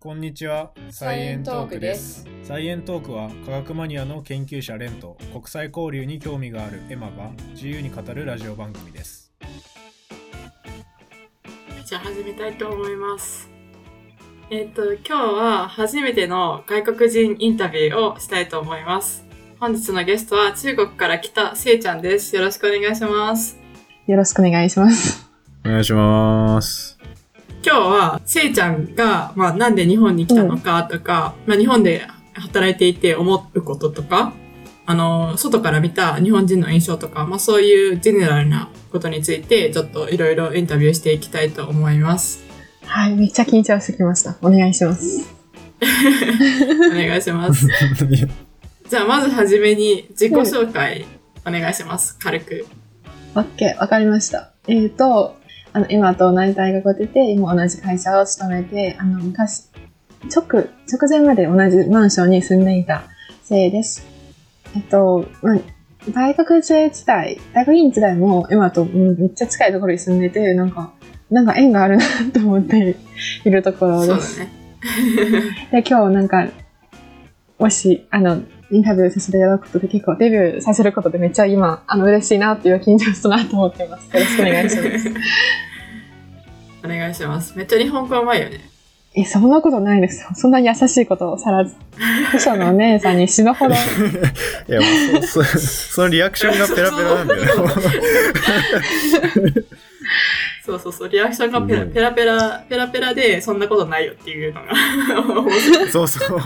こんにちは。サイエントークです。サイエントークは科学マニアの研究者レンと国際交流に興味があるエマが自由に語るラジオ番組です。じゃあ始めたいと思います。えっ、と、今日は初めての外国人インタビューをしたいと思います。本日のゲストは中国から来たせいちゃんです。よろしくお願いします。よろしくお願いします。お願いします。今日はせいちゃんが、まあ、なんで日本に来たのかとか、まあ、日本で働いていて思うこととか、あの、外から見た日本人の印象とか、まあ、そういうジェネラルなことについて、ちょっといろいろインタビューしていきたいと思います。はい、めっちゃ緊張してきました。お願いします。お願いします。じゃあ、まずはじめに自己紹介お願いします。軽く。オッケー、わかりました。えっ、と、あの、今と同じ大学を出て、今同じ会社を勤めて、あの、昔、直、直前まで同じマンションに住んでいたせいです。えっと、まあ、大学生時代、大学院時代も今と、うんめっちゃ近いところに住んでて、なんか、なんか縁があるなと思っているところです。ね。で、今日なんか、もし、あの、インタビューさせていただくことで結構デビューさせることでめっちゃ今、あの、嬉しいなっていう緊張したなと思っています。よろしくお願いします。お願いします。めっちゃ日本語うまいよね。え、そんなことないですよ。そんな優しいことをさらず。秘書のお姉さんに死ぬほど。いや、もうそ、そ そのリアクションがペラペラなんだよね。そうそうそう。リアクションがペラペラペラ、ペラペラで、そんなことないよっていうのが。そうそう。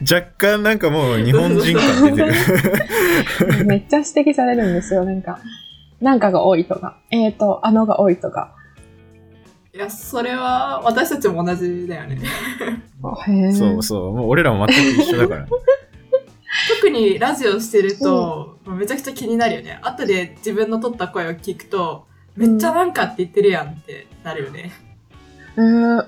若干なんかもう日本人感出てる。めっちゃ指摘されるんですよ。なんか、なんかが多いとか、えっ、と、あのが多いとか。いや、それは私たちも同じだよね。そうそう。もう俺らも全く一緒だから。特にラジオしてると、めちゃくちゃ気になるよね。後で自分の撮った声を聞くと、めっちゃなんかって言ってるやんってなるよね。うーん。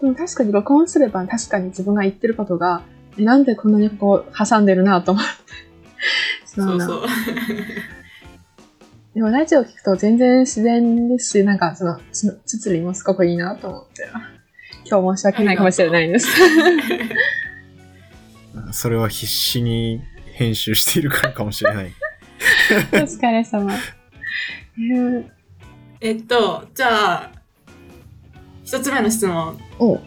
でも確かに録音すれば確かに自分が言ってることが、えなんでこんなにここ挟んでるなと思って。なそうそう。でもラジオ聞くと全然自然ですし、なんかその、つつつりもすごくいいなと思って。今日申し訳ないかもしれないです。それは必死に編集しているからかもしれない。お疲れ様。えー、えっと、じゃあ、一つ目の質問。おう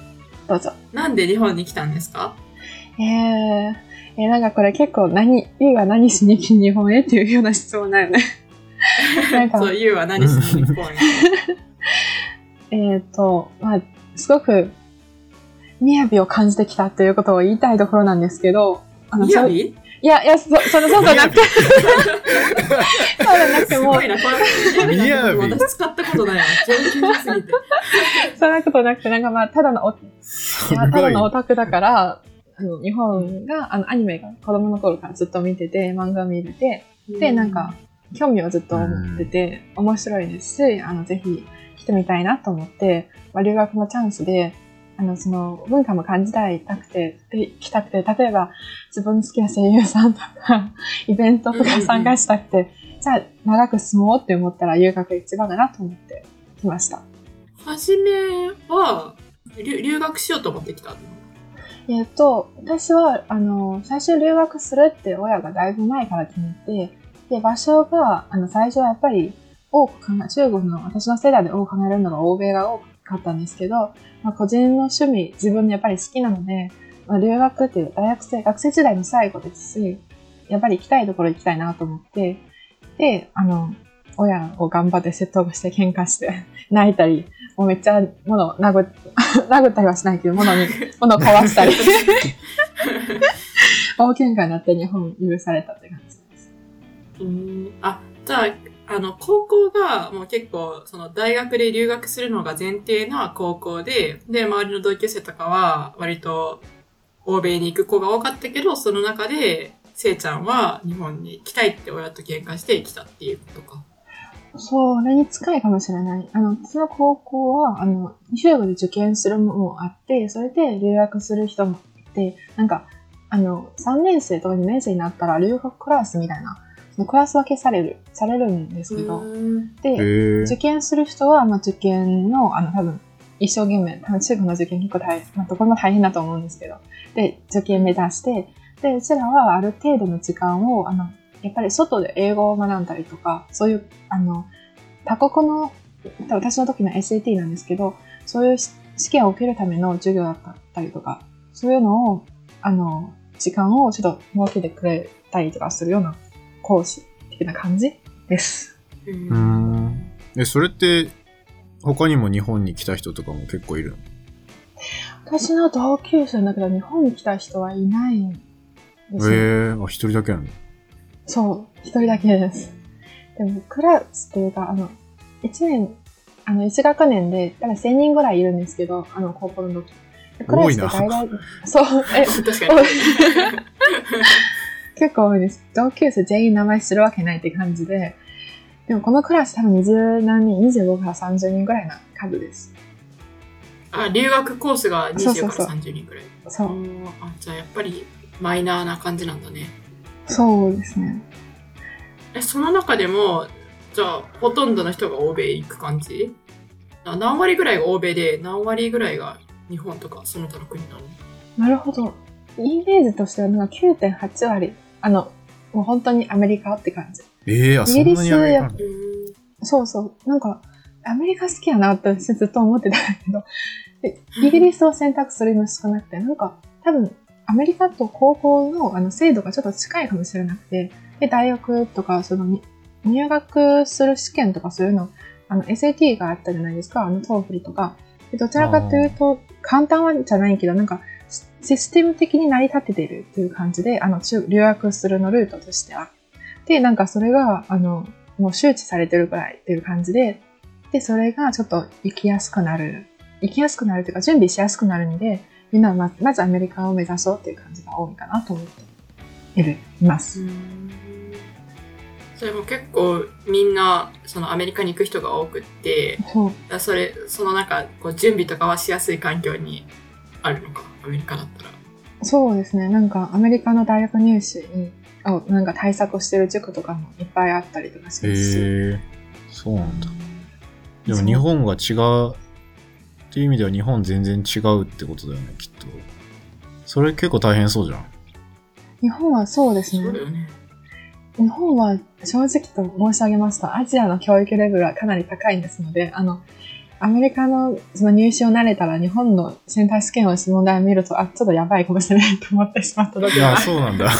どうぞ。なんで日本に来たんですか？えー、えーなんかこれ結構何、ゆうは何しに日本へっていうような質問だよね。なんか、そう、ゆうは何しに日本に えっ、と、まあ、すごく、雅を感じてきたということを言いたいところなんですけど、あの、そうみやびいや、いや、そ、その、そうじゃなくて、そうじゃなくてもうすごい、な、これ。みやび私使ったことないわ。上級すぎて。そんなことなくて、なんかまあ、ただのお、すいやただ。のオタクだから、あの、日本が、あの、アニメが子供の頃からずっと見てて、漫画見てて、で、なんか、興味をずっと持ってて、面白いですし、あの、ぜひ来てみたいなと思って、まあ、留学のチャンスで、あの、その、文化も感じたいたくて、で、来たくて、例えば、自分の好きな声優さんとか、イベントとか参加したくて、じゃあ、長く住もうって思ったら、留学が一番だなと思って来ました。はじめは、留留学しようと思ってきたの？えっと、私は、あの、最初留学するって親がだいぶ前から決めて、で、場所が、あの、最初はやっぱり多く考え、中国の私の世代で多く考えるのが欧米が多かったんですけど、まあ、個人の趣味、自分でやっぱり好きなので、まあ、留学っていう大学生、学生時代の最後ですし、やっぱり行きたいところ行きたいなと思って、で、あの、親を頑張って説得して喧嘩して、泣いたり、もうめっちゃ物を殴っ 殴ったりはしないけど、物に、物を壊したり、大喧嘩になって日本許されたって感じです。うんあ、じゃあ、あの、高校がもう結構、その大学で留学するのが前提な高校で、で、周りの同級生とかは割と欧米に行く子が多かったけど、その中で、せいちゃんは日本に来たいって親と喧嘩して来たっていうことか。それに近いかもしれない。あの、私の高校は、あの、中国で受験するももあって、それで留学する人もいて、なんか、あの、3年生とか2年生になったら留学クラスみたいな、そのクラス分けされる、されるんですけど、うん。で、受験する人は、まあ、受験の、あの、多分、一生懸命、多分中学の受験結構大変、まあ、どこも大変だと思うんですけど、で、受験目指して、で、うちらはある程度の時間を、あの、やっぱり外で英語を学んだりとか、そういう、あの、他国の、私の時の SAT なんですけど、そういう試験を受けるための授業だったりとか、そういうのを、あの、時間をちょっと設けてくれたりとかするような講師的な感じです。ううんん。え、それって、他にも日本に来た人とかも結構いるの？私の同級生だけど、日本に来た人はいないんですええよ。あ、一人だけなの？そう、一人だけです。でも、クラスっていうか、あの、一年、あの、一学年で、だから1000人ぐらいいるんですけど、あの、高校の時。でクラスって大体、そう、え、確かに。結構多いです。同級生全員名前知るわけないって感じで、でもこのクラス多分20何人、25から30人ぐらいな数です。あ、留学コースが20から30人くらい。そうう、んあじゃあやっぱりマイナーな感じなんだね。そうですね。え、その中でも、じゃあ、ほとんどの人が欧米行く感じ？あ何割ぐらいが欧米で、何割ぐらいが日本とかその他の国なの？なるほど。イメージとしてはなんか9.8割、あの、もう本当にアメリカって感じ。ええあ、そんなにアメリそうそう。なんか、アメリカ好きやなって私ずっと思ってたんだけど、でイギリスを選択するの少なくて、なんか多分アメリカと高校のあの制度がちょっと近いかもしれなくて、で、大学とか、そのに入学する試験とかそういうの、あの SAT があったじゃないですか、あの TOEFL とか。でどちらかというと、簡単はじゃないけど、なんかシシステム的に成り立ててるっていう感じで、あの中留学するのルートとしては。で、なんかそれが、あの、もう周知されてるくらいっていう感じで、で、それがちょっと行きやすくなる。行きやすくなるというか、準備しやすくなるんで、みんなままずアメリカを目指そうっていう感じが多いかなと思っている、います。それも結構みんなそのアメリカに行く人が多くってそれそのなんかこう準備とかはしやすい環境にあるのかアメリカだったらそうですね。なんかアメリカの大学入試に、をなんか対策してる塾とかもいっぱいあったりとかしへますし。えそうなんだ。でも日本が違うっていう意味では日本全然違うってことだよね、きっと。それ結構大変そうじゃん。日本はそうですねね日本は正直と申し上げますと、アジアの教育レベルはかなり高いですので、あの、アメリカのその入試を慣れたら日本のセンター試験を問題を見ると、あ、ちょっとやばいかもしれないと思ってしまった時いや、は。そうなんだ。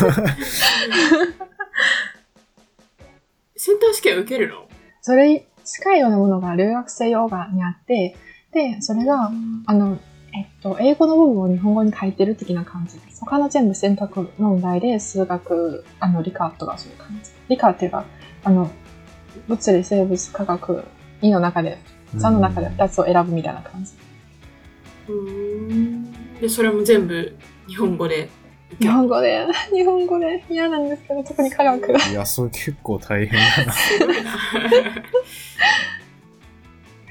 センター試験受けるの？それに近いようなものが留学生用語にあって、で、それが、あの、えっと、英語の部分を日本語に書いてる的な感じです。他の全部選択問題で、数学、あの、理科とかそういう感じ。理科っていうか、あの、物理、生物、科学、2の中で、3の中で2つを選ぶみたいな感じ。でそれも全部日本語で？日る本語で、日本語で 嫌なんですけど、特に科学が。いや、それ結構大変だな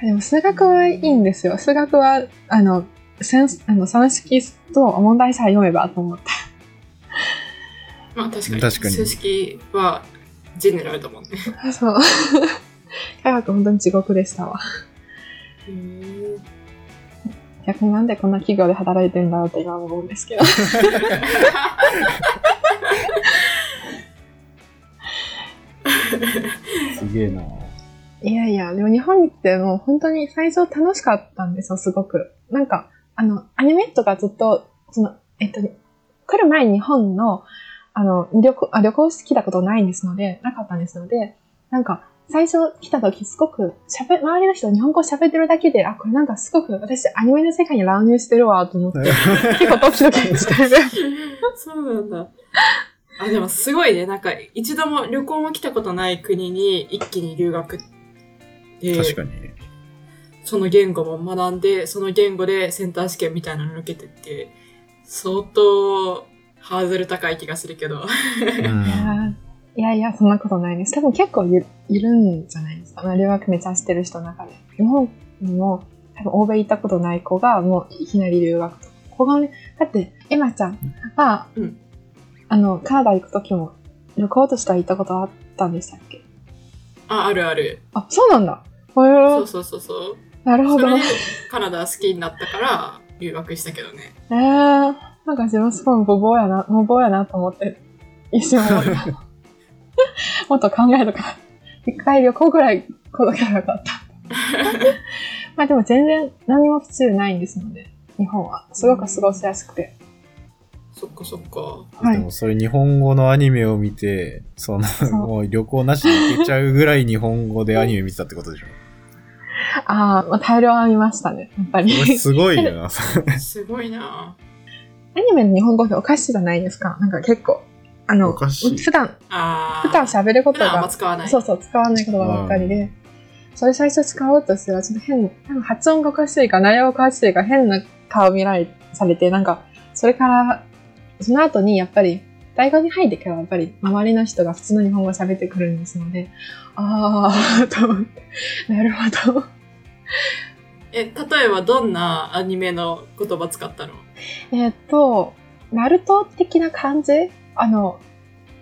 でも数学はいいんですよ。数学は、あの、センス、あの、算式と問題さえ読めばと思って。まあ確かに確かに数式はジェネラルだもんね そう。科学本当に地獄でしたわ。逆になんでこんな企業で働いてんだろうって今思うんですけど。すげえな。いやいや、でも日本に来てもう本当に最初楽しかったんですよ、すごく。なんか、あの、アニメとかずっと、その、えっと、来る前に日本の、あの、旅行、あ旅行してきたことないんですので、なかったんですので、なんか、最初来た時すごく喋、周りの人が日本語喋ってるだけで、あ、これなんかすごく私アニメの世界に乱入してるわと思って、結構ドキドキしてる。そうなんだ。あでもすごいね。なんか一度も旅行も来たことない国に一気に留学で確かに。その言語も学んでその言語でセンター試験みたいなの受けてって相当ハードル高い気がするけど。うんいやーいやそんなことないです。多分結構いるんじゃないですか。まあ留学目指してる人の中で。日本にも多分欧米行ったことない子がもういきなり留学とか。子がね、だって、エマちゃんは、うんあの、カナダ行くときも旅行としては行ったことあったんでしたっけ？ああるあるあ、そうなんだ。へそうーそうそうそうなるほど。カナダ好きになったから留学したけどね。ー、なんか自分すごい無謀やな、無謀やなと思って、一瞬思った。もっと考えとか、一回旅行ぐらい届けばよかった。まあでも全然何も不自由ないんですので、日本は。すごく過ごしやすくて。そっかそっか。はいでも。それ日本語のアニメを見て、その、うもう旅行なしで行けちゃうぐらい日本語でアニメ見てたってことでしょ？ああ、まあ大量は見ましたね、やっぱり。すごいな。すごいなアニメの日本語っておかしいじゃないですか。なんか結構。あの、おかしい。普段、普段喋ること普段あんまが、使わない。そうそう、使わない言葉ばっかりで、それ最初使おうとしたら、ちょっと変、なんか発音がおかしいか、内容がおかしいか、変な顔見られ、されて、なんか、それから、その後にやっぱり、大学に入ってからやっぱり、周りの人が普通の日本語を喋ってくるんですので、あー、と思って、なるほど。え、例えばどんなアニメの言葉使ったの？えーっと、ナルト的な感じあの、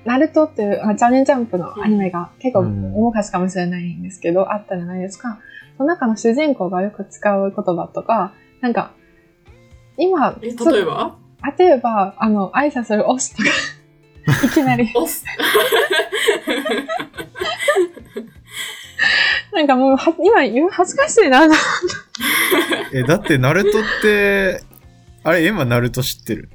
ナルトっていう、あジャーニージャンプのアニメが結構うん大昔かもしれないんですけど、あったじゃないですか。その中の主人公がよく使う言葉とか、なんか、今、例えば？例えば、あの、挨拶するオスとか、いきなり、オス？なんかもうは、今言う恥ずかしいな。え、だってナルトって、あれ、エマナルト知ってる？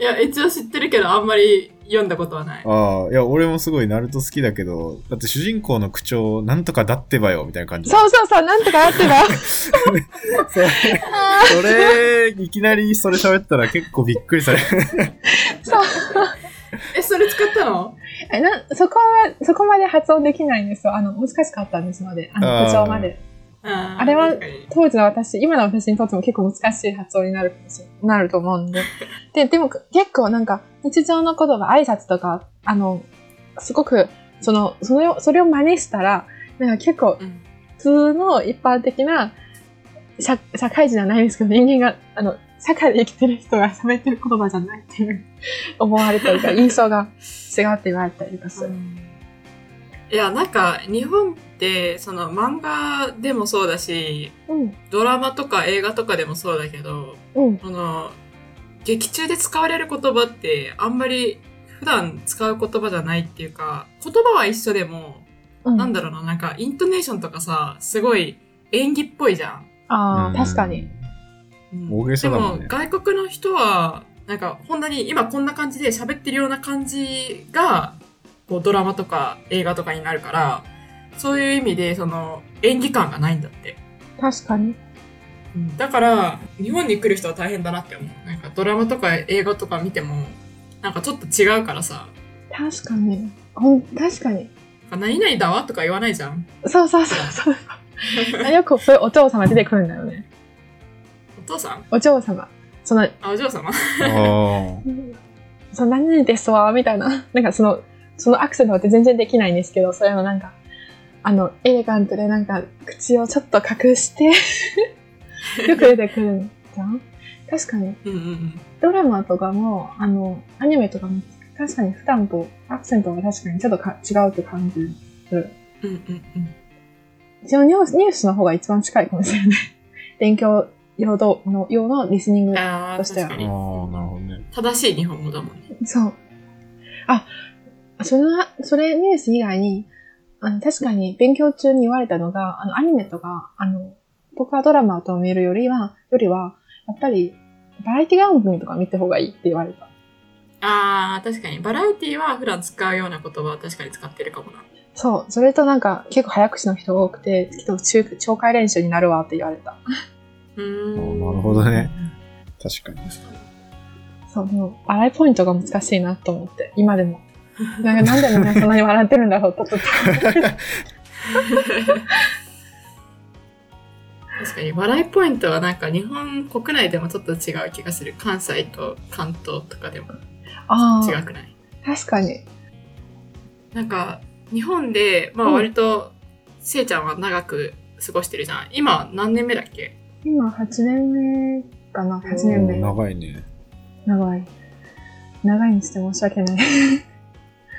いや、一応知ってるけど、あんまり読んだことはない。ああ、いや、俺もすごいナルト好きだけど、だって主人公の口調、なんとかだってばよ、みたいな感じ。そうそうそう、なんとかあってば。それ、それ、いきなりそれ喋ったら結構びっくりされる。そう。え、それ使ったの？えなそこは、そこまで発音できないんですよ。あの、難しかったんですので、あの、口調まで。あれは当時の私、今の私にとっても結構難しい発音になるかもしれなると思うんで。で、でも結構なんか日常の言葉、挨拶とか、あの、すごく、その、それを、それを真似したら、なんか結構うん普通の一般的な社社会人じゃないですけど、人間が、あの、社会で生きてる人が喋ってる言葉じゃないっていう 思われたりとか、印象が違うって言われたりとかする。いや、なんか、日本って、その漫画でもそうだし、うん、ドラマとか映画とかでもそうだけど、うん、この、劇中で使われる言葉って、あんまり普段使う言葉じゃないっていうか、言葉は一緒でも、うん。なんだろうな、なんか、イントネーションとかさ、すごい演技っぽいじゃん。ああ、うん確かに。うん大げさだもんねでも、外国の人は、なんか、本当に今こんな感じで喋ってるような感じが、こう、ドラマとか映画とかになるから、そういう意味で、その、演技感がないんだって。確かに。だから、日本に来る人は大変だなって思う。なんか、ドラマとか映画とか見ても、なんかちょっと違うからさ、確かに。ほん、確かに。何々だわとか言わないじゃん。そうそうそうそう。よくそういうお嬢様出てくるんだよね。お父さん？お嬢様。その、あ、お嬢様？あ その何々ですわ、みたいな。なんかその、そのアクセントって全然できないんですけど、それのなんか、あの、エレガントでなんか、口をちょっと隠して、よく出てくるじゃん？確かに、うんうんうん。ドラマとかも、あの、アニメとかも、確かに普段とアクセントが確かにちょっとか違うって感じる。うんうんうん。一応ニュースニュースの方が一番近いかもしれない。勉強用のの用のリスニング。としてはあ。あ。なるほどね。正しい日本語だもんね。そう。あ、その、それニュース以外に、あの、確かに勉強中に言われたのが、あの、アニメとか、あの、僕はドラマと見るよりは、よりは、やっぱり、バラエティ番組とか見た方がいいって言われた。ああ、確かに。バラエティは普段使うような言葉は確かに使ってるかもな。そう。それとなんか、結構早口の人が多くて、きっと中、懲戒練習になるわって言われた。うーん。なるほどね。確かに。そう、でも、笑いポイントが難しいなと思って、今でも。なんか、なんでみんなそんなに笑ってるんだろうと、ちょっと。確かに、笑いポイントはなんか日本国内でもちょっと違う気がする。関西と関東とかでもあ違くない？確かに。なんか、日本で、まあうん割と、せいちゃんは長く過ごしてるじゃん。今何年目だっけ？今、8年目かな ?8 年目。長いね。長い。長いにして申し訳ない。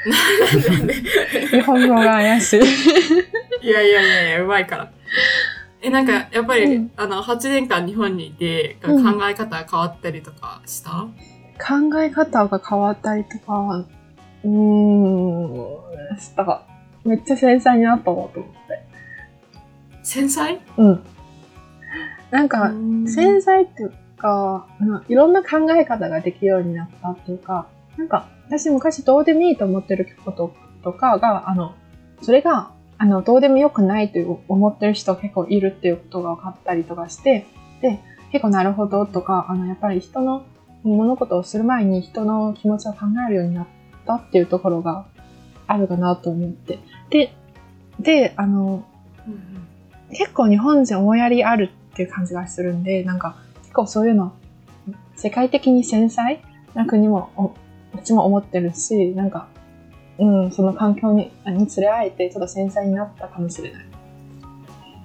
日本語が怪しい。いやいやいやいや、うまいから。え、なんか、やっぱり、うんあの、8年間日本にいて、うん考え方が変わったりとかした、考え方が変わったりとか、うーん、した。めっちゃ繊細になったわと思って。繊細？うん。なんか、うん繊細っていうか、うんいろんな考え方ができるようになったっていうか、なんか、私昔どうでもいいと思ってることとかが、あの、それが、あの、どうでもよくないという思ってる人結構いるっていうことが分かったりとかして、で、結構なるほどとか、あの、やっぱり人の物事をする前に人の気持ちを考えるようになったっていうところがあるかなと思って。で、で、あの、結構日本人思いやりあるっていう感じがするんで、なんか結構そういうの、世界的に繊細な国も、うちも思ってるし、なんか、うん、その環境にに連れられてちょっと繊細になったかもしれない。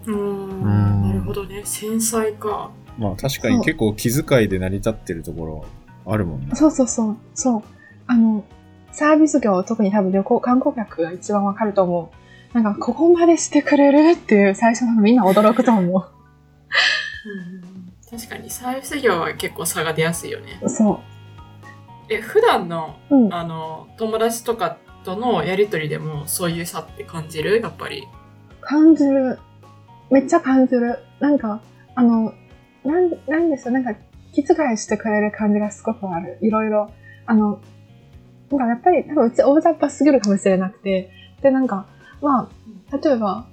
うん。うんなるほどね。繊細か。まあ確かに結構気遣いで成り立ってるところあるもんね。そうそうそう、そう。あの、サービス業、特に多分旅行、観光客が一番わかると思う。なんか、ここまでしてくれるっていう最初のみんな驚くと思確かに、サービス業は結構差が出やすいよね。う。そえ、普段の、う。うん。あの、友達とかとのやりとりでもそういう差って感じる？やっぱり。感じる。めっちゃ感じる。なんか、あの、なん、なんですよ。なんか、気遣いしてくれる感じがすごくある。いろいろ。あの、なんかやっぱり、多分うち大雑把すぎるかもしれなくて。で、なんか、まあ、例えば、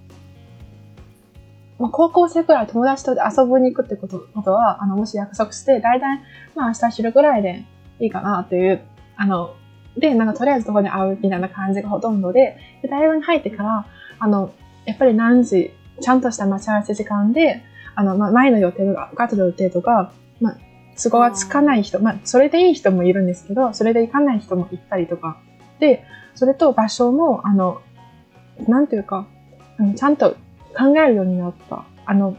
まあ、高校生くらい友達と遊びに行くってことことは、あの、もし約束して、だいたい、まあ、明日昼ぐらいでいいかなっていう、あの、で、なんかとりあえずどこで会うみたいな感じがほとんどで、で大学に入ってから、あの、やっぱり何時、ちゃんとした待ち合わせ時間で、あの、まあ、前の予定とか、後の予定とか、まあ、都合がつかない人、まあ、それでいい人もいるんですけど、それで行かない人も行ったりとか。で、それと場所も、あの、なんていうか、あのちゃんと考えるようになった。あの、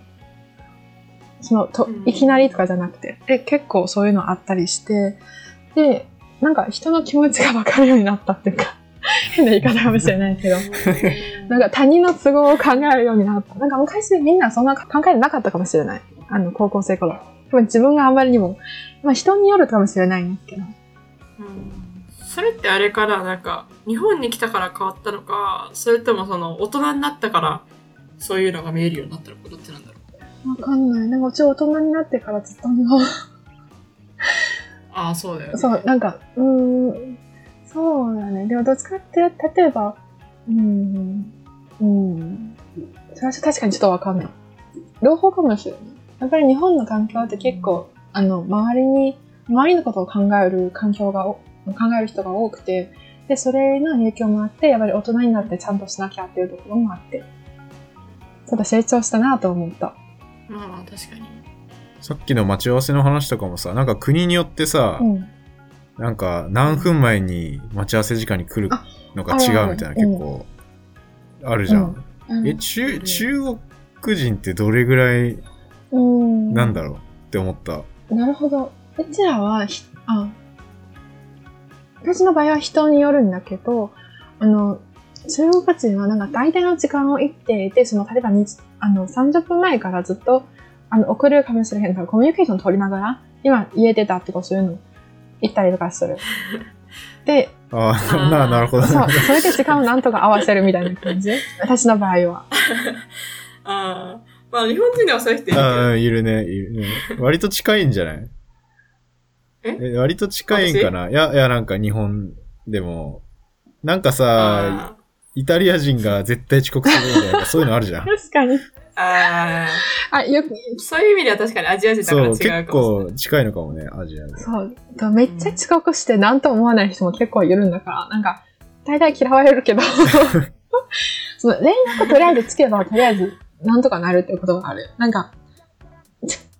その、とうんいきなりとかじゃなくて。で、結構そういうのあったりして、で、なんか人の気持ちがわかるようになったっていうか、変な言い方かもしれないけど。なんか他人の都合を考えるようになった。なんか昔みんなそんな考えてなかったかもしれない。あの、高校生頃。多分自分があまりにも、まあ人によるかもしれないんですけど。うんそれってあれから、なんか、日本に来たから変わったのか、それともその、大人になったから、そういうのが見えるようになったのか、どっちなんだろう。わかんない。なんかうち大人になってからずっと日本、ああ、そうだよね。そう、なんか、うーん、そうだね。でもどっちかっていうと、例えば、うーん、うん、それは確かにちょっとわかんない。両方かもしれない。やっぱり日本の環境って結構、あの、周りに、周りのことを考える環境がお、考える人が多くて、で、それの影響もあって、やっぱり大人になってちゃんとしなきゃっていうところもあって、ちょっと成長したなと思った。まあまあ、確かに。さっきの待ち合わせの話とかもさ、なんか国によってさ、うん。なんか何分前に待ち合わせ時間に来るのが違うみたいなあ結構あるじゃん。うんえ、中、中国人ってどれぐらいうん。なんだろう？って思った。なるほど。うちらはひ、あ、私の場合は人によるんだけど、あの、中国人はなんか大体の時間を言っていて、その、例えばにあの、30分前からずっと、あの、送るかもしれへんから、コミュニケーション取りながら、今家出たとかそういうの言ったりとかする。で、ああ、ーななるほど。そう、それで時間をなんとか合わせるみたいな感じ。私の場合は。ああ。まあ、日本人ではそういう人いるけど。ああ、いるね、いるね。割と近いんじゃない？え？割と近いんかな？いや、いや、なんか日本でも、なんかさ、あイタリア人が絶対遅刻するみたいな、そういうのあるじゃん。確かに。ーああ、よく、ー。そういう意味では確かにアジア人だから違そう、かもしれない。構近いのかもね、アジアで。そう。とめっちゃ遅刻して何とも思わない人も結構いるんだから、なんか、大体嫌われるけど、その連絡とりあえずつけば、とりあえずなんとかなるっていうことがある。なんか、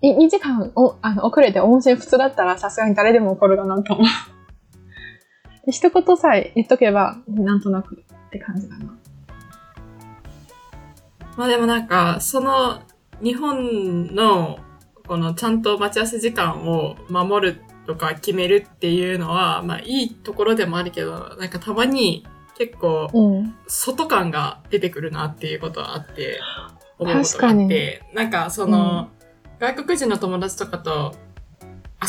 い2時間おあの遅れて温泉普通だったらさすがに誰でも怒るかなと思う。で一言さえ言っとけば、なんとなくって感じかな。まあでもなんか、その、日本の、このちゃんと待ち合わせ時間を守るとか決めるっていうのは、まあいいところでもあるけど、なんかたまに結構、うん。外感が出てくるなっていうことはあって、思うことがあって、なんかその、外国人の友達とかと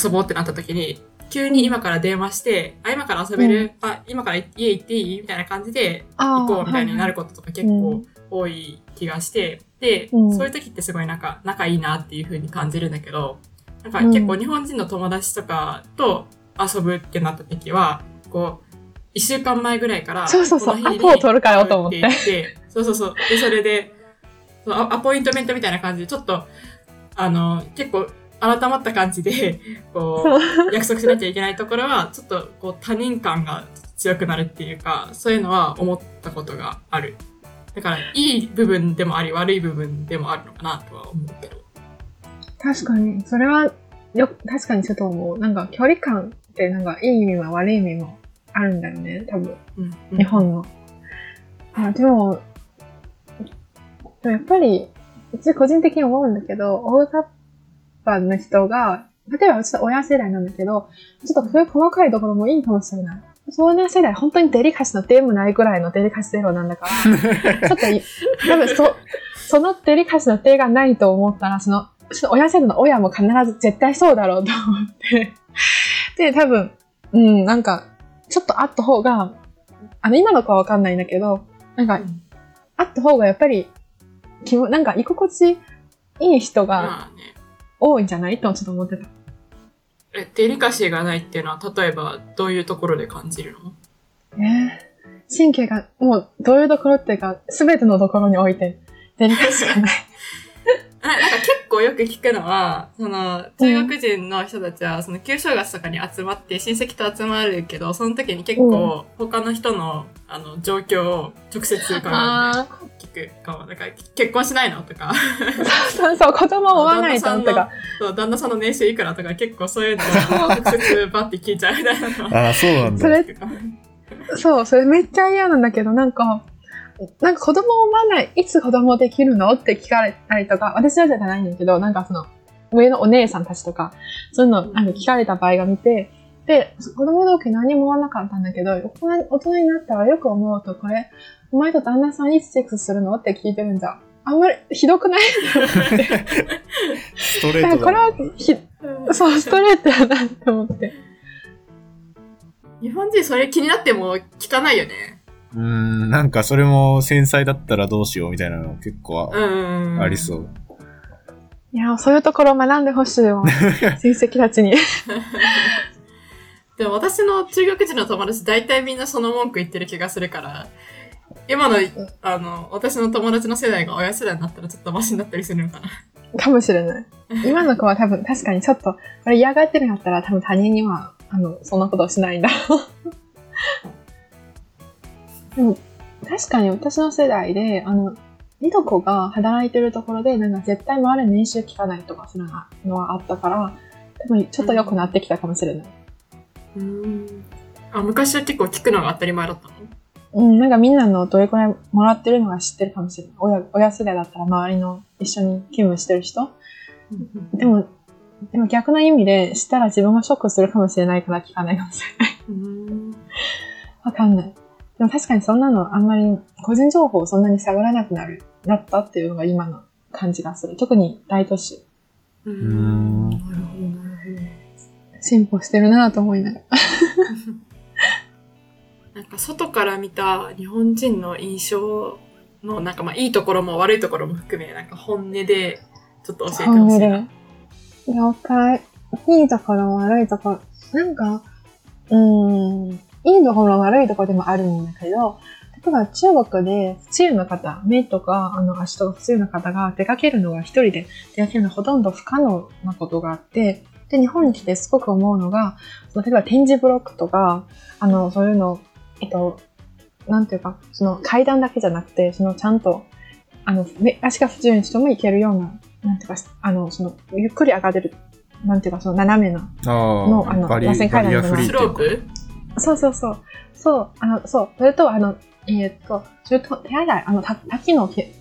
遊ぼうってなった時に、急に今から電話して、あ、今から遊べる、あ、今から家行っていい？みたいな感じであ行こうみたいになるここととか結構多い気がして、で、うん。そういう時ってすごいなんか仲いいなっていう風に感じるんだけど、なんかうん。結構日本人の友達とかと遊ぶってなった時は、こう、一週間前ぐらいから、そうそうそう。この日にアポを取るからよと思って。そうそうそう。で、それで、アアポイントメントみたいな感じで、ちょっと、あの、結構、改まった感じで、こう、約束しなきゃいけないところは、ちょっと、こう、他人感が強くなるっていうか、そういうのは思ったことがある。だから、いい部分でもあり、悪い部分でもあるのかなとは思うけど。確かに、それは、よ、確かにちょっと思う。なんか、距離感って、なんか、いい意味も悪い意味もあるんだよね、多分。うんうん日本の。あでも、でもやっぱり、うち個人的に思うんだけど、大雑把の人が、例えばうちと親世代なんだけど、ちょっとそういう細かいところもいいかもしれない。そういう世代、本当にデリカシーのデーもないぐらいのデリカシーゼロなんだから、ちょっとい、多分そ、そのデリカシーの手がないと思ったら、その、ちょっと親世代の親も必ず絶対そうだろうと思って。で、多分、うん、なんか、ちょっとあった方が、あの、今の子はわかんないんだけど、なんか、あった方がやっぱり、気も、なんか居心地いい人が。多いんじゃないとちょっと思ってた。え、デリカシーがないっていうのは、例えば、どういうところで感じるの？えー神経が、もう、どういうところっていうか、すべてのところにおいて、デリカシーがない。あなんか結構よく聞くのは、その、中国人の人たちは、その、旧正月とかに集まって、親戚と集まるけど、その時に結構、他の人の、あの、状況を直接聞くかも。なんか、結婚しないのとか、あ、そうそう、子供を産まないととか。そう旦那さんの年収いくらとか、結構そういうのを 直接バッて聞いちゃうみたいなああ、そうなんだ。それそう、それめっちゃ嫌なんだけど、なんか、なんか子供を産まない、いつ子供できるの？って聞かれたりとか、私はじゃないんだけど、なんかその、上のお姉さんたちとか、そういうのなんか聞かれた場合が見て、で、子供の時何も思わなかったんだけど、大人大人になったらよく思うと、これ、お前と旦那さんいつセックスするの？って聞いてるんじゃん。あんまりひどくない？ストレだからこれートだな。はひ、そう、ストレートだなって思って。日本人それ気になっても聞かないよね。うーん、なんかそれも繊細だったらどうしようみたいなの結構うん。ありそう。いや、そういうところを学んでほしいわ。親戚たちに。でも私の中国人の友達大体みんなその文句言ってる気がするから、今の、あの、私の友達の世代が親世代になったらちょっとマシになったりするのかな。かもしれない。今の子は多分確かにちょっと、これ嫌がってるんだったら多分他人には、あの、そんなことをしないんだろう。でも、確かに私の世代で、あの、いとこが働いてるところで、なんか絶対周りの年収聞かないとかするのはあったから、多分ちょっと良くなってきたかもしれない。うん。あ、昔は結構聞くのが当たり前だったの？うん、なんかみんなのどれくらいもらってるのが知ってるかもしれない。親、親世代だったら周りの一緒に勤務してる人でも、でも逆の意味で知ったら自分がショックするかもしれないから聞かないかもしれない。うん。わかんない。でも確かにそんなのあんまり個人情報をそんなに探らなくなる、なったっていうのが今の感じがする。特に大都市。うーんなるほど、なるほど。進歩してるなと思いながら。なんか外から見た日本人の印象の、なんかまあいいところも悪いところも含め、なんか本音でちょっと教えてほしいな。で。了解。いいところ、悪いところ。なんか、うーん、いいところ、悪いところでもあるんだけど、例えば中国で不自由な方、目とかあの足とか不自由な方が出かけるのが一人で出かけるのはほとんど不可能なことがあって、で、日本に来てすごく思うのが、例えば展示ブロックとか、あの、そういうの、えっと、なんていうか、その階段だけじゃなくて、そのちゃんと、あの、目足が不自由な人も行けるような、なんていうか、あの、その、ゆっくり上がれる、なんていうか、その斜めのあの螺旋階段バリアフリーっス。ロープそうそうそう。そう、あの、そう。それと、あの、えーっと、それと、手洗い、あの、た滝のけ、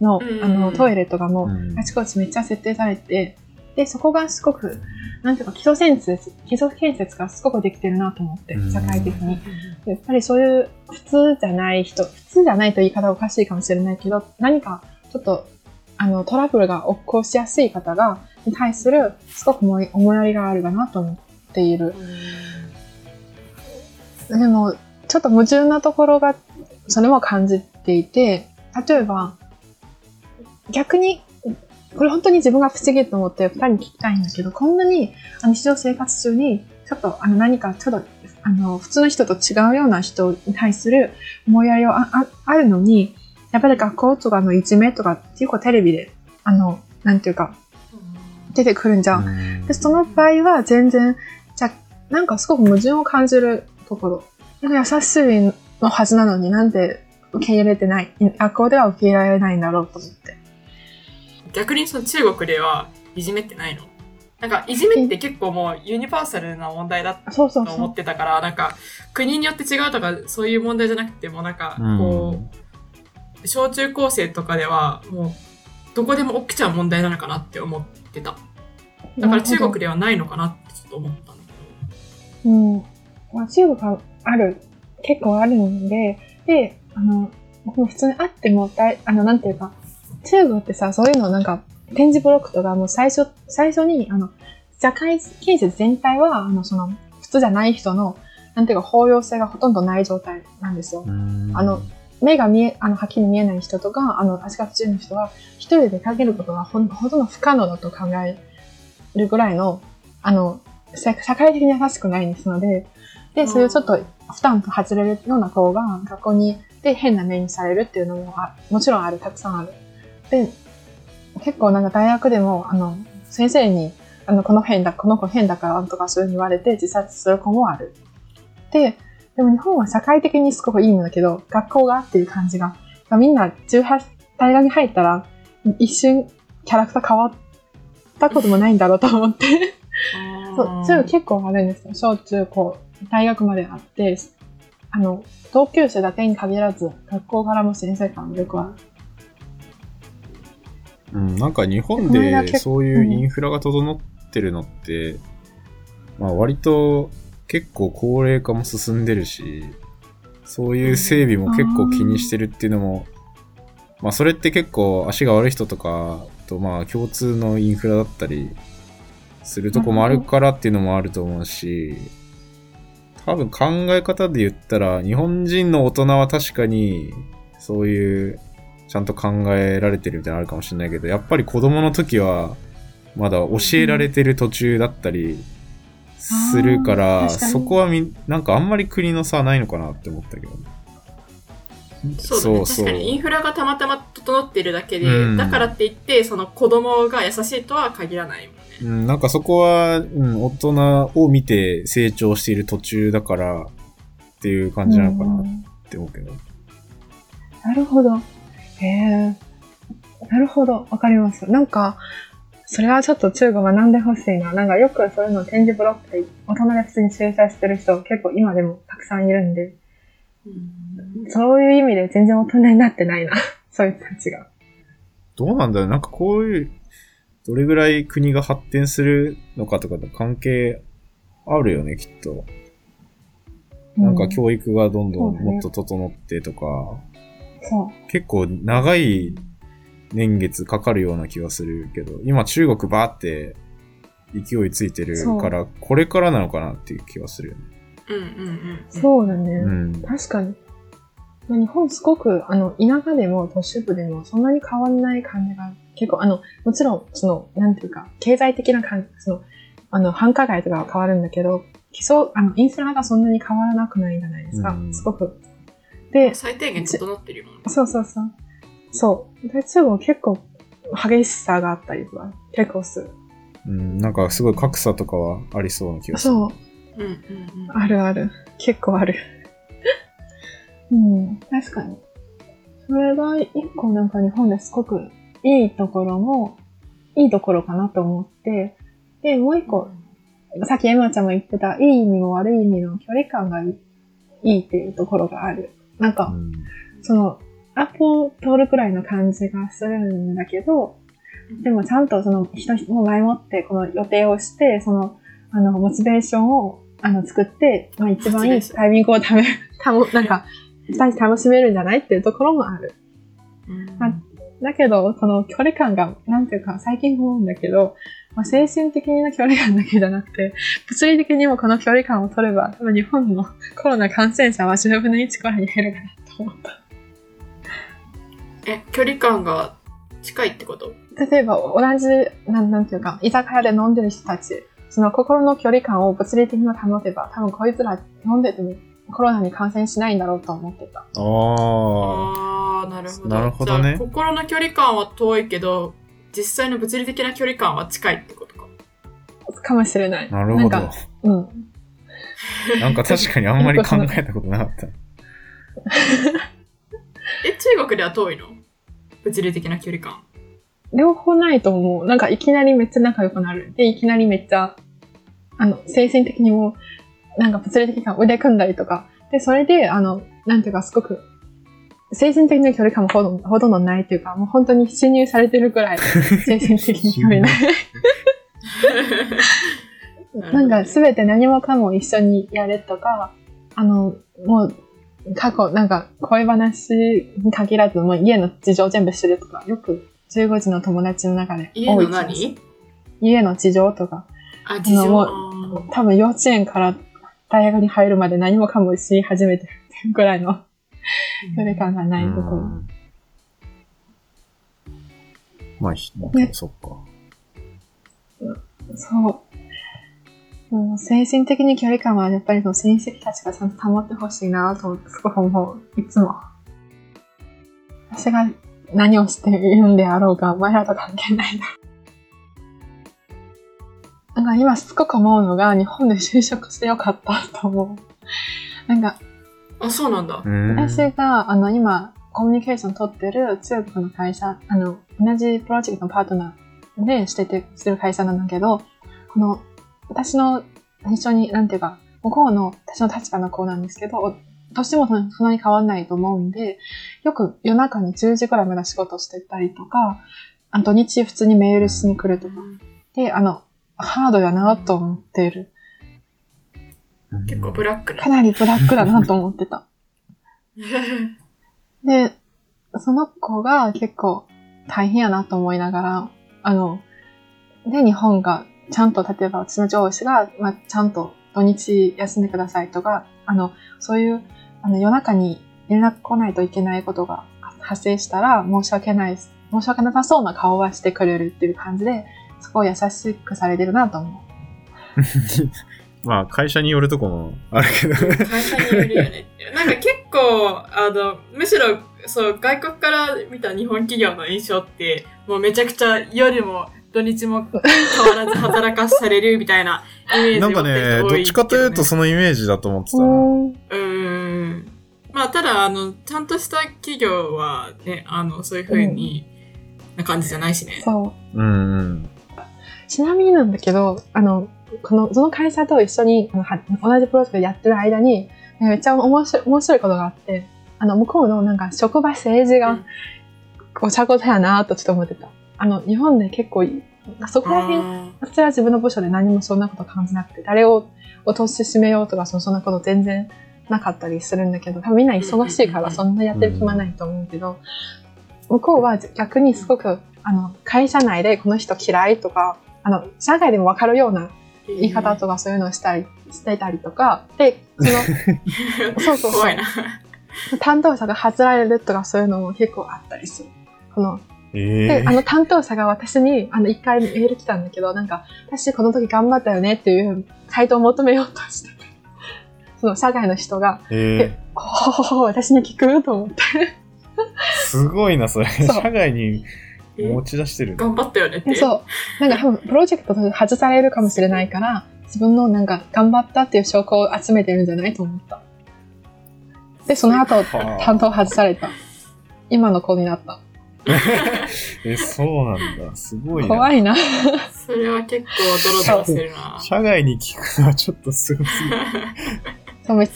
の、うんあの、トイレとかも、うんあちこちめっちゃ設定されて、で、そこがすごく、なんていうか、基礎建設、基礎建設がすごくできてるなと思ってう、ん社会的に。やっぱりそういう普通じゃない人、普通じゃないと言い方はおかしいかもしれないけど、何かちょっとあの、トラブルが起こしやすい方が、に対する、すごく思い思いやりがあるかなと思っている。でも、ちょっと矛盾なところが、それも感じていて、例えば、逆に、これ本当に自分が不思議と思って二人に聞きたいんだけど、こんなに日常生活中に、ちょっとあの何かちょっとあの普通の人と違うような人に対する思いやりはあああるのに、やっぱり学校とかのいじめとか結構テレビで、あの、なんていうか、出てくるんじゃん。で、その場合は全然、じゃなんかすごく矛盾を感じるところ。なんか優しいのはずなのになんで受け入れてない、学校では受け入れられないんだろうと思って。逆にその中国ではいじめってないの？なんかいじめって結構もうユニバーサルな問題だと思っ。てたから、なんか国によって違うとかそういう問題じゃなくてもなんかこう、小中高生とかではもうどこでも起きちゃう問題なのかなって思ってた。だから中国ではないのかなってちょっと思ったんだけうん。まあ、中国はある、結構あるんで、で、あの、僕も普通にあってもだい、あの、なんていうか、中国ってさ、そういうのなんか、展示ブロックとかもう最初、最初に、あの、社会建設全体は、あの、その、普通じゃない人の、なんていうか、包容性がほとんどない状態なんですよ。あの、目が見え、あの、はっきり見えない人とか、あの、足が不自由な人は、一人で出かけることがほんほとんど不可能だと考えるぐらいの、あの、社社会的に優しくないんですので、で、そういうちょっと負担と外れるような子が学校に、で、変な目にされるっていうのもあ、もちろんある、たくさんある。で、結構なんか大学でも、あの、先生に、あの、この変だ、この子変だからとかそういうふうに言われて自殺する子もある。で、でも日本は社会的にすごくいいんだけど、学校がっていう感じが、みんな18、大学に入ったら、一瞬キャラクター変わったこともないんだろうと思って。ど。そう、中結構あるんですよ。小中高、大学まであって、あの、同級生だけに限らず、学校からも先生からもよくある。うん、なんか日本でそういうインフラが整ってるのって、まあ割と結構高齢化も進んでるし、そういう整備も結構気にしてるっていうのも、まあそれって結構足が悪い人とかとまあ共通のインフラだったりするとこもあるからっていうのもあると思うし、多分考え方で言ったら日本人の大人は確かにそういうちゃんと考えられてるみたいなのあるかもしれないけど、やっぱり子供の時は、まだ教えられてる途中だったりするから、あー確かにそこはみ、なんかあんまり国の差ないのかなって思ったけど。そうだね。確かにインフラがたまたま整っているだけで、うんだからって言って、その子供が優しいとは限らない。うん、なんかそこは、うん、大人を見て成長している途中だからっていう感じなのかなっうんて思うけど。なるほど。へえ。なるほど。わかります。なんか、それはちょっと中国学んでほしいな。なんかよくそういうの展示ブロックで大人で普通に駐車してる人結構今でもたくさんいるんで、そういう意味で全然大人になってないな。そういう人たちが。どうなんだろうなんかこういう、どれぐらい国が発展するのかとかと関係あるよね、きっと。なんかうん教育がどんどんもっと整ってとか。結構長い年月かかるような気がするけど、今中国バーって勢いついてるから、これからなのかなっていう気がするよね。うんうんうん。そうだね。うん。確かに。まあ日本すごく、あの、田舎でも都市部でもそんなに変わんない感じが、結構、あの、もちろん、その、なんていうか、経済的な感じ、その、あの、繁華街とかは変わるんだけど、基礎、あの、インフラがそんなに変わらなくないじゃないですか。うんすごく。で、最低限整ってるもんね。そうそうそう。そう。で、中国結構激しさがあったりとか、結構する。うん、なんかすごい格差とかはありそうな気がする。そう。うんうんうん。あるある。結構ある。うん、確かに。それが一個なんか日本ですごくいいところも、いいところかなと思って、で、もう一個、さっきエマちゃんも言ってた、いい意味も悪い意味の距離感がいいっていうところがある。なんか、うんその、アップを通るくらいの感じがするんだけど、でもちゃんとその人も前もってこの予定をして、その、あの、モチベーションを、あの、作って、まあ一番いいタイミングをため、たも、なんか、二人楽しめるんじゃないっていうところもある。うんまあだけど、その距離感が、なんていうか、最近思うんだけど、まあ、精神的な距離感だけじゃなくて、物理的にもこの距離感を取れば、多分日本のコロナ感染者は10分の1くらいに減るかなと思った。え、距離感が近いってこと？例えば、同じ、なんなんていうか、居酒屋で飲んでる人たち、その心の距離感を物理的に保てば、多分こいつら飲んでてもコロナに感染しないんだろうと思ってた。あああ、なるほど。なるほどねじゃあ心の距離感は遠いけど、実際の物理的な距離感は近いってことか。かもしれない。あ、なるほど。なんかうん。なんか確かにあんまり考えたことなかった。え、中国では遠いの？物理的な距離感。両方ないと思う。なんかいきなりめっちゃ仲良くなる。で、いきなりめっちゃ、あの、精神的にも、なんか物理的な腕組んだりとか。で、それで、あの、なんていうかすごく、精神的な距離感もほとんどほとんどないというか、もう本当に侵入されてるくらい、精神的に距離ない。なんかすべて何もかも一緒にやるとか、あの、もう、過去、なんか恋話に限らず、もう家の事情全部知るとか、よく15時の友達の中で家の多い気がする何家の事情とか、あ、事情。多分幼稚園から大学に入るまで何もかも知り始めてるっていうくらいの距離感がないところ。うんまあ、ひねそっか。そう。もう精神的に距離感はやっぱりその親戚たちがちゃんと保ってほしいなとすごく思う。いつも。私が何をしているんであろうが、お前らと関係ないな。なんか今すごく思うのが、日本で就職してよかったと思う。なんか、あ、そうなんだ。うん私が、あの、今、コミュニケーション取ってる中国の会社、あの、同じプロジェクトのパートナーでしてて、してる会社なんだけど、この、私の一緒に、なんていうか、向こうの私の立場の子なんですけど、年もそんなに変わんないと思うんで、よく夜中に10時くらいまで仕事してたりとか、あ土日普通にメールしに来るとか。で、あの、ハードやなと思っている。結構ブラックなか。なりブラックだなと思ってた。で、その子が結構大変やなと思いながら、あの、で、日本がちゃんと、例えばうちの上司が、まあ、ちゃんと土日休んでくださいとか、あの、そういう、あの、夜中に連絡来ないといけないことが発生したら、申し訳ない、申し訳なさそうな顔はしてくれるっていう感じで、すごい優しくされてるなと思う。まあ、会社によるとこもあるけど。会社によるよね。なんか結構、あの、むしろ、そう、外国から見た日本企業の印象って、もうめちゃくちゃ夜も土日も変わらず働かされるみたいなイメージ なんかを持ってるね、どっちかというとそのイメージだと思ってたな。うん。うーん。まあ、ただ、あの、ちゃん。とした企業はね、あの、そういう風に、な感じじゃないしね。そう。うん。うん。ちなみになんだけど、あの、この、その会社と一緒に、あのは同じプロジェクトやってる間に、えめっちゃ面白い、面白いことがあって、あの、向こうのなんか職場政治がうん、ごちゃごちゃやなとちょっと思ってた。あの、日本で結構、そこら辺、あ私は自分の部署で何もそんなこと感じなくて、誰を落としめようとか、そそんなこと全然なかったりするんだけど、多分みんな忙しいからそんなやってる暇ないと思うけど、向こうは逆にすごく、あの、会社内でこの人嫌いとか、あの、社外でもわかるようなー言い方とかそういうのをしたり、してたりとか、で、その、そうそうそう怖いな。担当者が外られるとかそういうのも結構あったりする。この、えで、あえの担当者が私に、あの、一回メール来たんだけど、なんか、私この時頑張ったよねっていう回答を求めようとしてて、その社外の人が、ええほほほほ、私に聞く？と思って。すごいな、それ。社外にえ持ち出してる。頑張ったよねって。でそう。なんか多分、プロジェクトで外されるかもしれないから、自分のなんか頑張ったっていう証拠を集めてるんじゃないと思った。で、その後、はあ担当外された。今の子になった。え、そうなんだ。すごいな。怖いな。それは結構ドロドロしてるな。社外に聞くのはちょっとすごすぎる。そうめ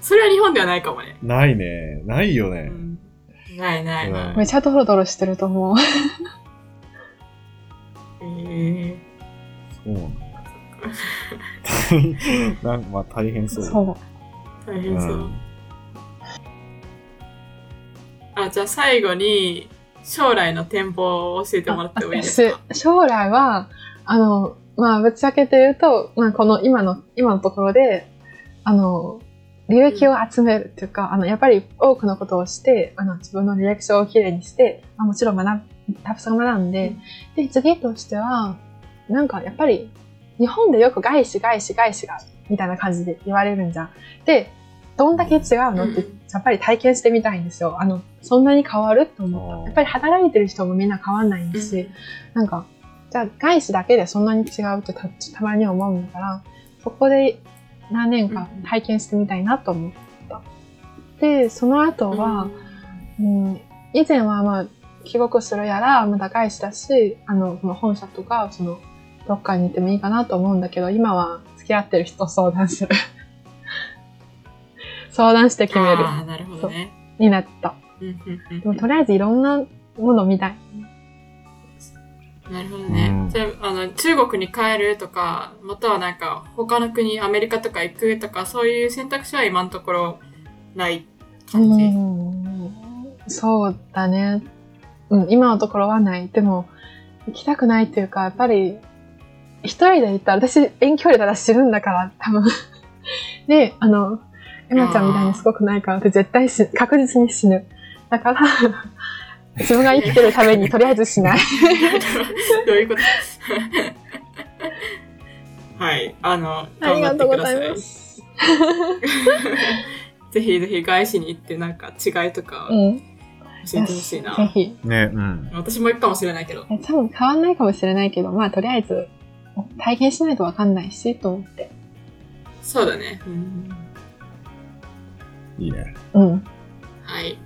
それは日本ではないかもね。ないね。ないよね。うんないないなうんめちゃドロドロしてると思う。い。えそうなんだ。なんかまあ大変そうだ。そう。ー、大変そう。うんあ、じゃあ最後に、将来の展望を教えてもらってもいいですか？私将来は、あの、まあ、ぶっちゃけて言うと、まあ、この今の、今のところで、あの、履歴を集めるっていうか、あの、やっぱり多くのことをして、あの、自分の履歴書をきれいにして、まあ、もちろん学ん、たくさん学んで、で、次としては、なんかやっぱり、日本でよく外資、外資、外資が、みたいな感じで言われるんじゃん。で、どんだけ違うのってうん、やっぱり体験してみたいんですよ。あの、そんなに変わると思った。やっぱり働いてる人もみんな変わんないんですし、なんか、じゃあ外資だけでそんなに違うってたたまに思うんだから、そこで何年か体験してみたいなと思った。で、その後は、うん、以前はまあ、帰国するやら、まだ外資だし、あの、その本社とか、その、どっかに行ってもいいかなと思うんだけど、今は付き合ってる人と相談する。相談して決める。ああ、なるほどね。になった。うんうんうんでもとりあえずいろんなもの見たい。なるほどね。うんじゃあ、あの、中国に帰るとか、またはなんか、他の国、アメリカとか行くとか、そういう選択肢は今のところない感じ？うんそうだね。うん、今のところはない。でも、行きたくないっていうか、やっぱり、一人で行ったら、私、遠距離だら死ぬんだから、多分。で、あの、エマちゃんみたいにすごくないから、私絶対死確実に死ぬ。だから、自分が生きてるためにとりあえずしない。どういうことはい。あの、あ頑張りがとうごってください。ざいます。ぜひぜひ外資に行ってなんか違いとかうん。教えてほしいな。ぜひ。ね、うん。私も行くかもしれないけど。え多分変わんないかもしれないけど、まあ、とりあえず、体験しないとわかんないし、と思って。そうだね。うんいいね。うん。はい。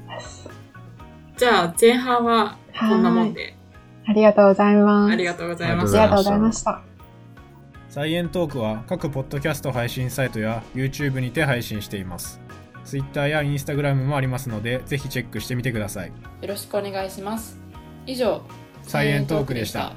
じゃあ、前半はこんなもんで。ありがとうございます。ありがとうございまあした。りがとうございました。サイエントークは各ポッドキャスト配信サイトや YouTube にて配信しています。Twitter や Instagram もありますので、ぜひチェックしてみてください。よろしくお願いします。以上、サイエントークでした。